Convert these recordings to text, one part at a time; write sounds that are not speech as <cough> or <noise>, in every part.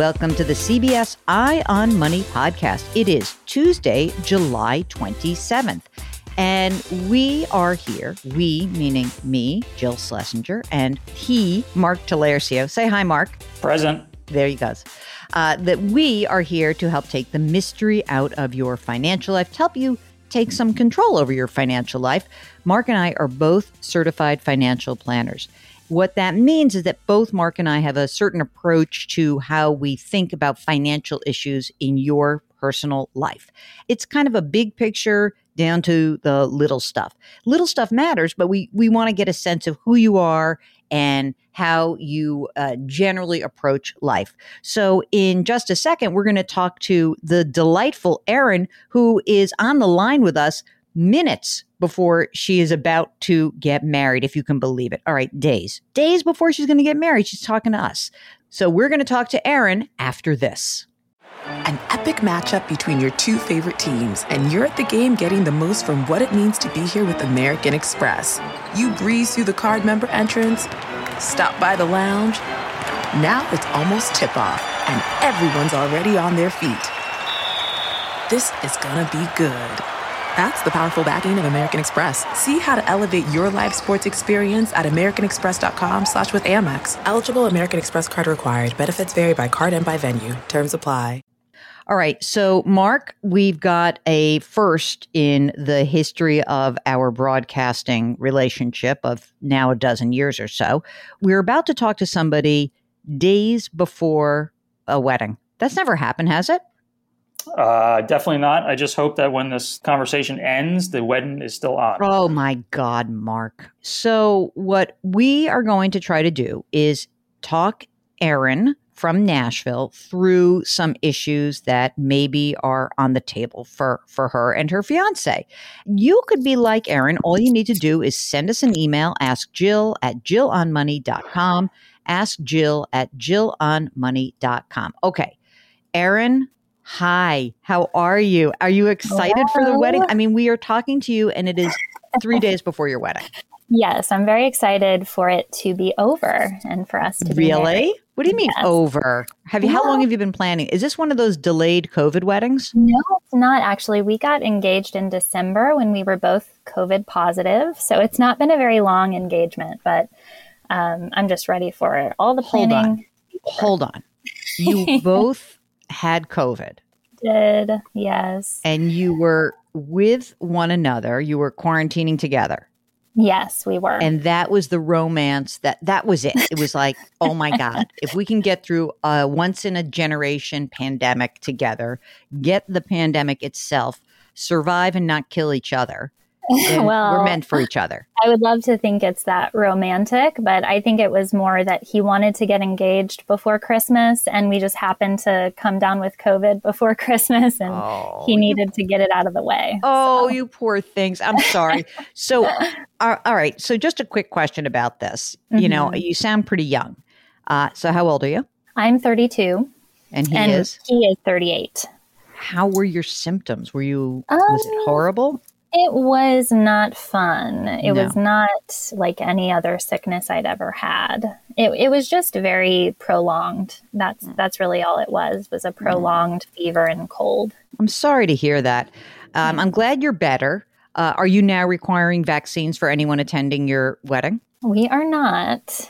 welcome to the CBS Eye on Money podcast. It is Tuesday, July 27th. And we are here, we meaning me, Jill Schlesinger, and he, Mark Talercio. Say hi, Mark. Present. There he goes. Uh, that we are here to help take the mystery out of your financial life, to help you take some control over your financial life. Mark and I are both certified financial planners. What that means is that both Mark and I have a certain approach to how we think about financial issues in your personal life. It's kind of a big picture down to the little stuff. Little stuff matters, but we we want to get a sense of who you are and how you uh, generally approach life. So, in just a second, we're going to talk to the delightful Erin, who is on the line with us minutes before she is about to get married, if you can believe it. All right, days. Days before she's going to get married, she's talking to us. So we're going to talk to Erin after this. An epic matchup between your two favorite teams, and you're at the game getting the most from what it means to be here with American Express. You breeze through the card member entrance, stop by the lounge. Now it's almost tip off, and everyone's already on their feet. This is gonna be good. That's the powerful backing of American Express. See how to elevate your live sports experience at americanexpress.com slash with Amex. Eligible American Express card required. Benefits vary by card and by venue. Terms apply. All right. So, Mark, we've got a first in the history of our broadcasting relationship of now a dozen years or so. We're about to talk to somebody days before a wedding. That's never happened, has it? Uh, definitely not. I just hope that when this conversation ends, the wedding is still on. Oh my God, Mark. So, what we are going to try to do is talk Erin from Nashville through some issues that maybe are on the table for, for her and her fiance. You could be like Erin. All you need to do is send us an email, ask Jill at jillonmoney.com, ask Jill at jillonmoney.com. Okay. Erin, Hi, how are you? Are you excited Hello. for the wedding? I mean, we are talking to you and it is three days before your wedding. Yes, I'm very excited for it to be over and for us to really. What do you mean yes. over? Have you? How long have you been planning? Is this one of those delayed COVID weddings? No, it's not actually. We got engaged in December when we were both COVID positive, so it's not been a very long engagement. But um, I'm just ready for all the planning. Hold on. Hold on. You <laughs> both had COVID. Did, yes. And you were with one another, you were quarantining together. Yes, we were. And that was the romance that that was it. It was like, <laughs> oh my God, if we can get through a once in a generation pandemic together, get the pandemic itself, survive and not kill each other, <laughs> well, we're meant for each other. <laughs> I would love to think it's that romantic, but I think it was more that he wanted to get engaged before Christmas and we just happened to come down with COVID before <laughs> Christmas and oh, he needed you, to get it out of the way. Oh, so. you poor things. I'm sorry. so, all right. So, just a quick question about this. Mm-hmm. You know, mm-hmm. you sound pretty young. Uh, so, how old are you? I'm 32. And he and is? He is 38. How were your symptoms? Were you, um, was it um, horrible? It was not fun. It no. was not like any other sickness I'd ever had. It, it was just very prolonged. That's mm. that's really all it was. Was a mm. prolonged mm. fever and cold. I'm sorry to hear that. Um, mm. I'm glad you're better. Uh, are you now requiring vaccines for anyone attending your wedding? We are not.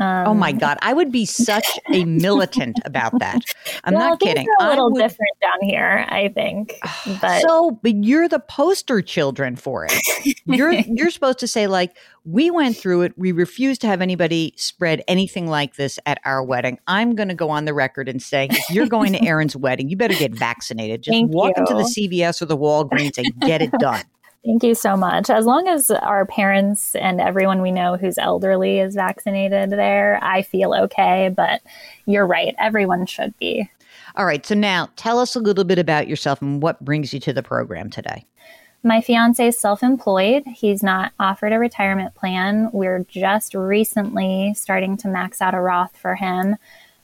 Um, oh my God, I would be such a <laughs> militant about that. I'm well, not kidding. a little would, different down here, I think. <sighs> But so, but you're the poster children for it. You're <laughs> you're supposed to say like, we went through it. We refuse to have anybody spread anything like this at our wedding. I'm going to go on the record and say, if you're going to <laughs> Erin's wedding, you better get vaccinated. Just Thank walk you. into the CVS or the Walgreens and get it done. Thank you so much. As long as our parents and everyone we know who's elderly is vaccinated there, I feel okay. But you're right, everyone should be. All right. So now tell us a little bit about yourself and what brings you to the program today. My fiance is self employed. He's not offered a retirement plan. We're just recently starting to max out a Roth for him.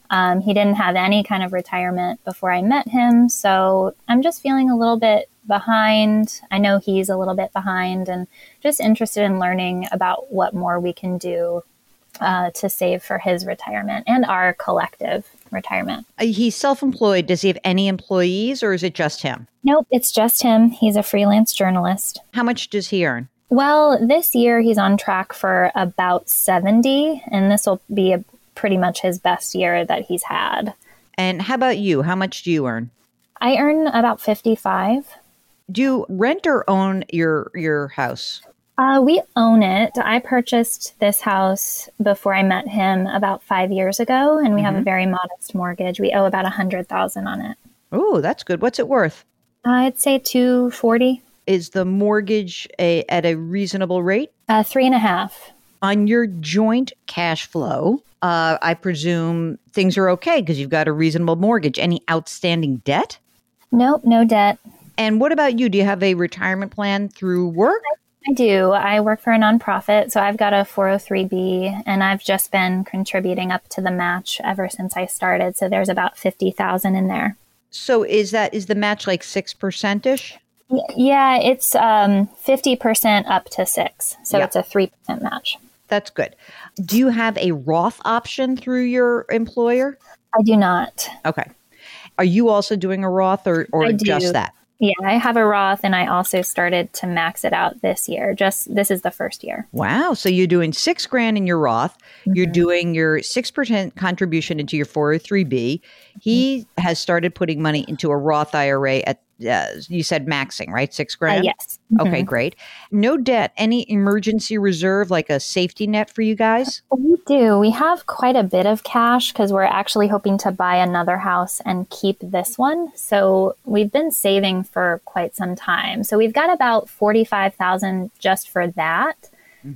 Um, he didn't have any kind of retirement before I met him. So I'm just feeling a little bit behind. I know he's a little bit behind and just interested in learning about what more we can do uh, to save for his retirement and our collective retirement. Uh, He's self employed. Does he have any employees or is it just him? Nope, it's just him. He's a freelance journalist. How much does he earn? Well, this year he's on track for about 70, and this will be a, pretty much his best year that he's had. And how about you? How much do you earn? I earn about 55. Do you rent or own your your house? Uh, we own it. I purchased this house before I met him about five years ago, and we have a very modest mortgage. We owe about a hundred thousand on it. Oh, that's good. What's it worth? I'd say two forty, Is the mortgage a, at a reasonable rate? uh, three and a half. On your joint cash flow, uh, I presume things are okay because you've got a reasonable mortgage. Any outstanding debt? Nope, no debt. And what about you? Do you have a retirement plan through work? I do. I work for a nonprofit, so I've got a 403b, and I've just been contributing up to the match ever since I started. So there's about fifty thousand in there. So is that is the match like six percent ish? Yeah, it's um, 50% up to six. So Yeah. it's a 3% match. That's good. Do you have a Roth option through your employer? I do not. Okay. Are you also doing a Roth or, or just that? Yeah, I have a Roth and I also started to max it out this year. Just this is the first year. Wow. So you're doing six grand in your Roth. You're Mm-hmm. doing your 6% contribution into your 403B. He Mm-hmm. has started putting money into a Roth IRA at, uh, you said maxing, right? Six Uh, grand? yes. Okay, great. No debt. Any emergency reserve, like a safety net for you guys? We do. We have quite a bit of cash because we're actually hoping to buy another house and keep this one. So we've been saving for quite some time. So we've got about 45,000 just for that.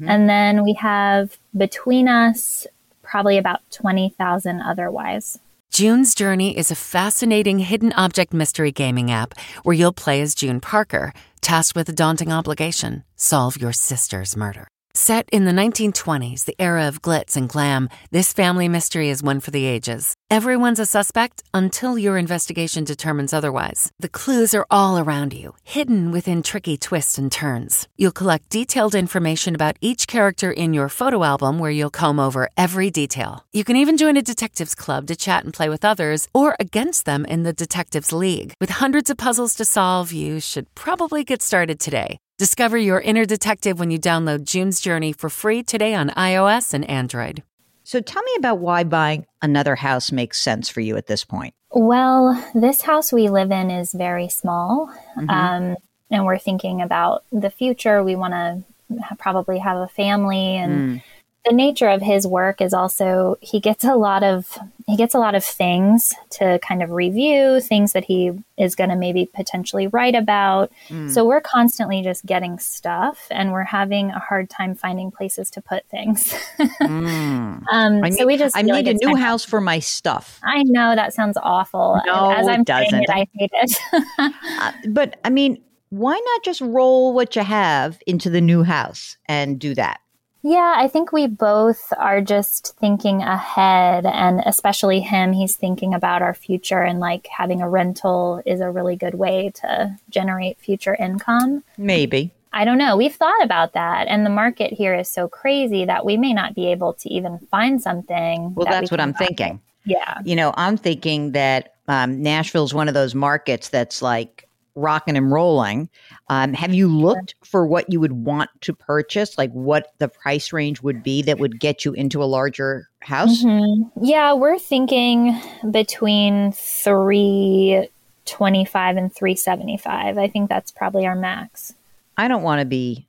And then we have between us probably about 20,000 otherwise. June's Journey is a fascinating hidden object mystery gaming app where you'll play as June Parker, tasked with a daunting obligation solve your sister's murder. Set in the 1920s, the era of glitz and glam, this family mystery is one for the ages. Everyone's a suspect until your investigation determines otherwise. The clues are all around you, hidden within tricky twists and turns. You'll collect detailed information about each character in your photo album where you'll comb over every detail. You can even join a detectives club to chat and play with others or against them in the Detectives League. With hundreds of puzzles to solve, you should probably get started today. Discover your inner detective when you download June's Journey for free today on iOS and Android. So tell me about why buying another house makes sense for you at this point. Well, this house we live in is very small. Um, and we're thinking about the future. We want to ha- probably have a family and the nature of his work is also he gets a lot of he gets a lot of things to kind of review things that he is going to maybe potentially write about so we're constantly just getting stuff and we're having a hard time finding places to put things <laughs> um, I need, so we just I need like a new house for my stuff. I know that sounds awful. No, As it I'm saying doesn't. it, I hate it. <laughs> Uh, but I mean, why not just roll what you have into the new house and do that? Yeah, I think we both are just thinking ahead, and especially him, he's thinking about our future and like having a rental is a really good way to generate future income. Maybe. I don't know. We've thought about that, and the market here is so crazy that we may not be able to even find something. Well, that we that's what I'm buy. thinking. Yeah. You know, I'm thinking that um, Nashville's one of those markets that's like rocking and rolling. Um, have you looked for what you would want to purchase, like what the price range would be that would get you into a larger house? Mhm. Yeah, we're thinking between three twenty-five and three seventy-five. I think that's probably our max. I don't want to be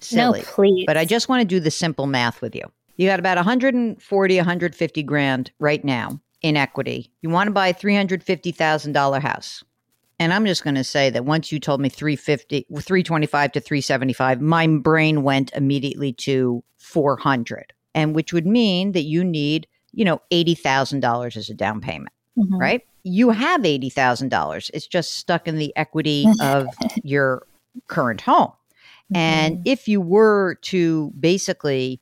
silly, No, please. but I just want to do the simple math with you. You got about 140, 150 grand right now in equity. You want to buy a $350,000 house. And I'm just going to say that once you told me 350, 325 to 375, my brain went immediately to 400, and which would mean that you need, you know, $80,000 as a down payment, Mhm. right? You have $80,000. It's just stuck in the equity of <laughs> your current home. And if you were to basically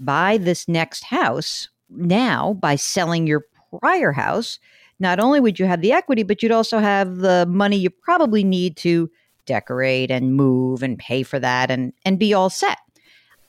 buy this next house now by selling your prior house, not only would you have the equity, but you'd also have the money you probably need to decorate and move and pay for that and, and be all set.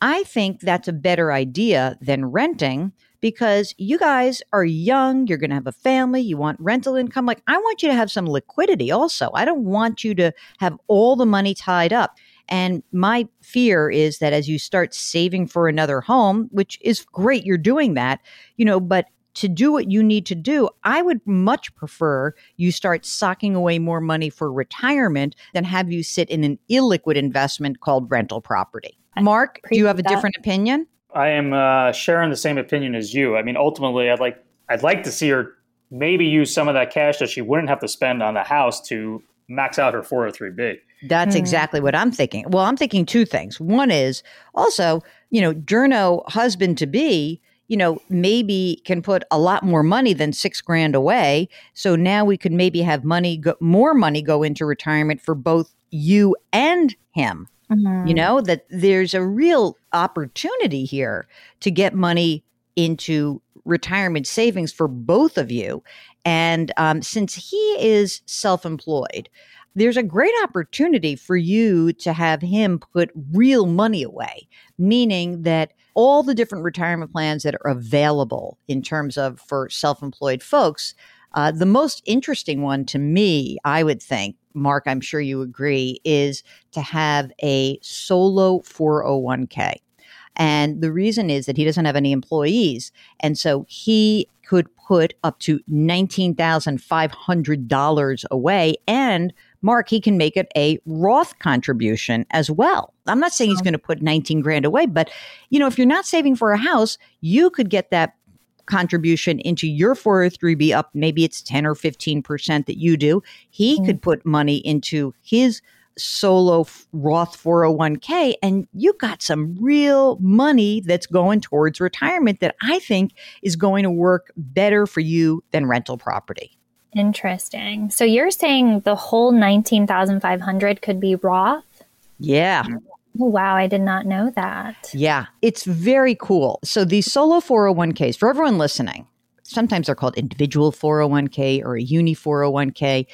I think that's a better idea than renting because you guys are young, you're going to have a family, you want rental income. Like, I want you to have some liquidity also. I don't want you to have all the money tied up. And my fear is that as you start saving for another home, which is great, you're doing that, you know, but to do what you need to do, I would much prefer you start socking away more money for retirement than have you sit in an illiquid investment called rental property. Mark, do you have a different opinion? I am uh, sharing the same opinion as you. I mean, ultimately, I'd like I'd like to see her maybe use some of that cash that she wouldn't have to spend on the house to max out her 403b. That's mm. exactly what I'm thinking. Well, I'm thinking two things. One is also, you know, journo husband to be you know, maybe can put a lot more money than six grand away. So now we could maybe have money, go, more money go into retirement for both you and him. Mm-hmm. You know, that there's a real opportunity here to get money into retirement savings for both of you. And um, since he is self employed, there's a great opportunity for you to have him put real money away, meaning that all the different retirement plans that are available in terms of for self employed folks. Uh, the most interesting one to me, I would think, Mark, I'm sure you agree, is to have a solo 401k. And the reason is that he doesn't have any employees. And so he could put up to $19,500 away. And Mark, he can make it a Roth contribution as well. I'm not saying he's going to put 19 grand away, but you know, if you're not saving for a house, you could get that contribution into your 403b up maybe it's 10 or 15% that you do. He mm-hmm. could put money into his solo Roth 401k and you got some real money that's going towards retirement that I think is going to work better for you than rental property. Interesting. So you're saying the whole 19,500 could be Roth? Yeah. Oh, wow, I did not know that. Yeah, it's very cool. So these solo 401ks, for everyone listening, sometimes they're called individual 401k or a uni 401k.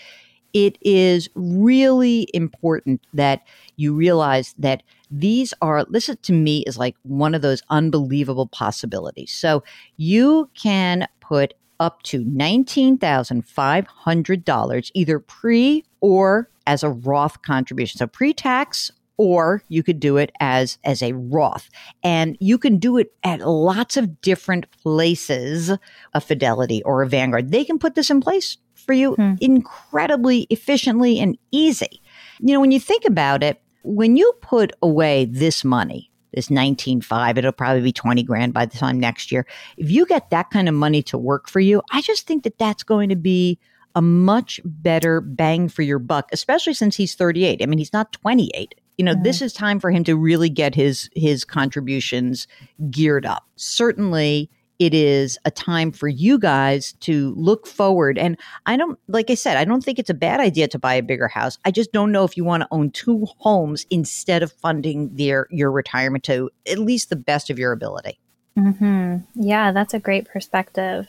It is really important that you realize that these are, listen to me, is like one of those unbelievable possibilities. So you can put up to $19,500 either pre or as a Roth contribution. So pre tax or you could do it as as a Roth. And you can do it at lots of different places, a Fidelity or a Vanguard. They can put this in place for you hmm. incredibly efficiently and easy. You know, when you think about it, when you put away this money, this 19.5 it'll probably be 20 grand by the time next year. If you get that kind of money to work for you i just think that that's going to be a much better bang for your buck especially since he's 38 i mean he's not 28 you know mm-hmm. this is time for him to really get his his contributions geared up. Certainly it is a time for you guys to look forward. And I don't, like I said, I don't think it's a bad idea to buy a bigger house. I just don't know if you want to own two homes instead of funding their your retirement to at least the best of your ability. Mm-hmm. Yeah, that's a great perspective.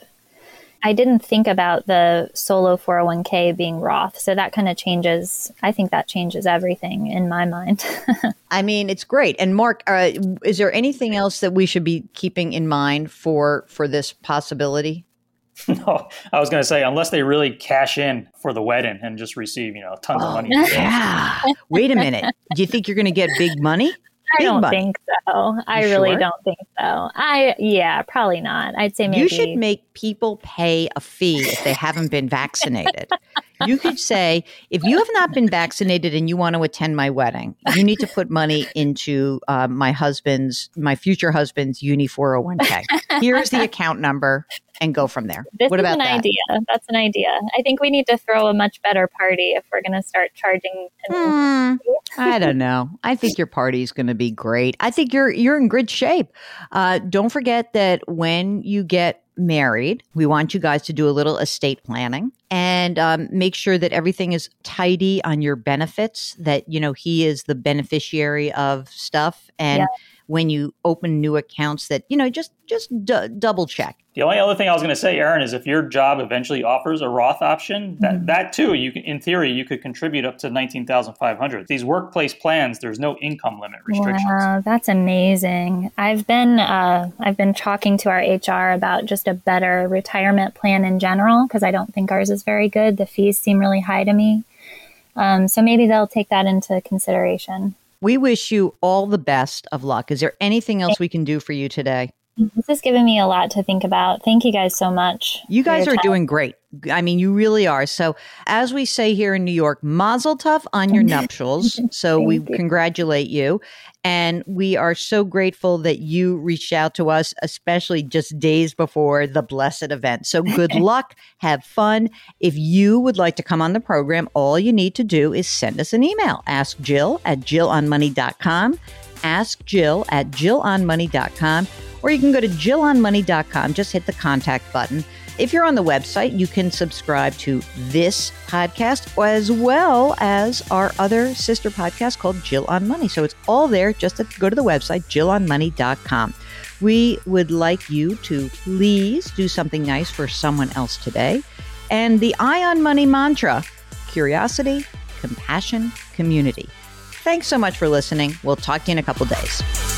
I didn't think about the solo 401k being Roth. So that kind of changes. I think that changes everything in my mind. <laughs> I mean, it's great. And Mark, uh, is there anything else that we should be keeping in mind for for this possibility? <laughs> No, I was going to say unless they really cash in for the wedding and just receive, you know, tons oh, of money. Yeah. Wait a minute. Do you think you're going to get big money? I don't money. think so. I you really sure? don't think so. I yeah, probably not. I'd say maybe you should make people pay a fee if they haven't been vaccinated. <laughs> you could say if you have not been vaccinated and you want to attend my wedding, you need to put money into uh, my husband's, my future husband's Uni 401k. Here's the account number and go from there. This what about an that? idea. That's an idea. I think we need to throw a much better party if we're going to start charging. Hmm, I don't know. I think your party is going to be great. I think you're you're in good shape. Uh, don't forget that when you get married, we want you guys to do a little estate planning. and um, make sure that everything is tidy on your benefits that you know he is the beneficiary of stuff and Yeah. When you open new accounts that you know just just d- double check The only other thing I was going to say, Erin, is if your job eventually offers a Roth option, that, Mm-hmm. that too, you can, in theory, you could contribute up to nineteen thousand five hundred. These workplace plans, there's no income limit restrictions. Wow, that's amazing. I've been uh, I've been talking to our HR about just a better retirement plan in general because I don't think ours is very good. The fees seem really high to me. Um, so maybe they'll take that into consideration. We wish you all the best of luck. Is there anything else we can do for you today This has given me a lot to think about. Thank you guys so much. You guys are time. doing great. I mean, you really are. So, as we say here in New York, mazel tov on your <laughs> nuptials. So, we you. congratulate you. And we are so grateful that you reached out to us, especially just days before the blessed event. So, good <laughs> luck. Have fun. If you would like to come on the program, all you need to do is send us an email. Ask Jill at jillonmoney.com. Ask Jill at jillonmoney.com or you can go to jillonmoney.com. Just hit the contact button. If you're on the website, you can subscribe to this podcast as well as our other sister podcast called Jill on Money. So it's all there. Just to go to the website, jillonmoney.com. We would like you to please do something nice for someone else today. And the Eye on Money mantra curiosity, compassion, community. Thanks so much for listening. We'll talk to you in a couple days.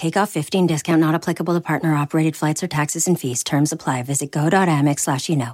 Take off 15 discount not applicable to partner operated flights or taxes and fees. Terms apply. Visit go.amex slash you know.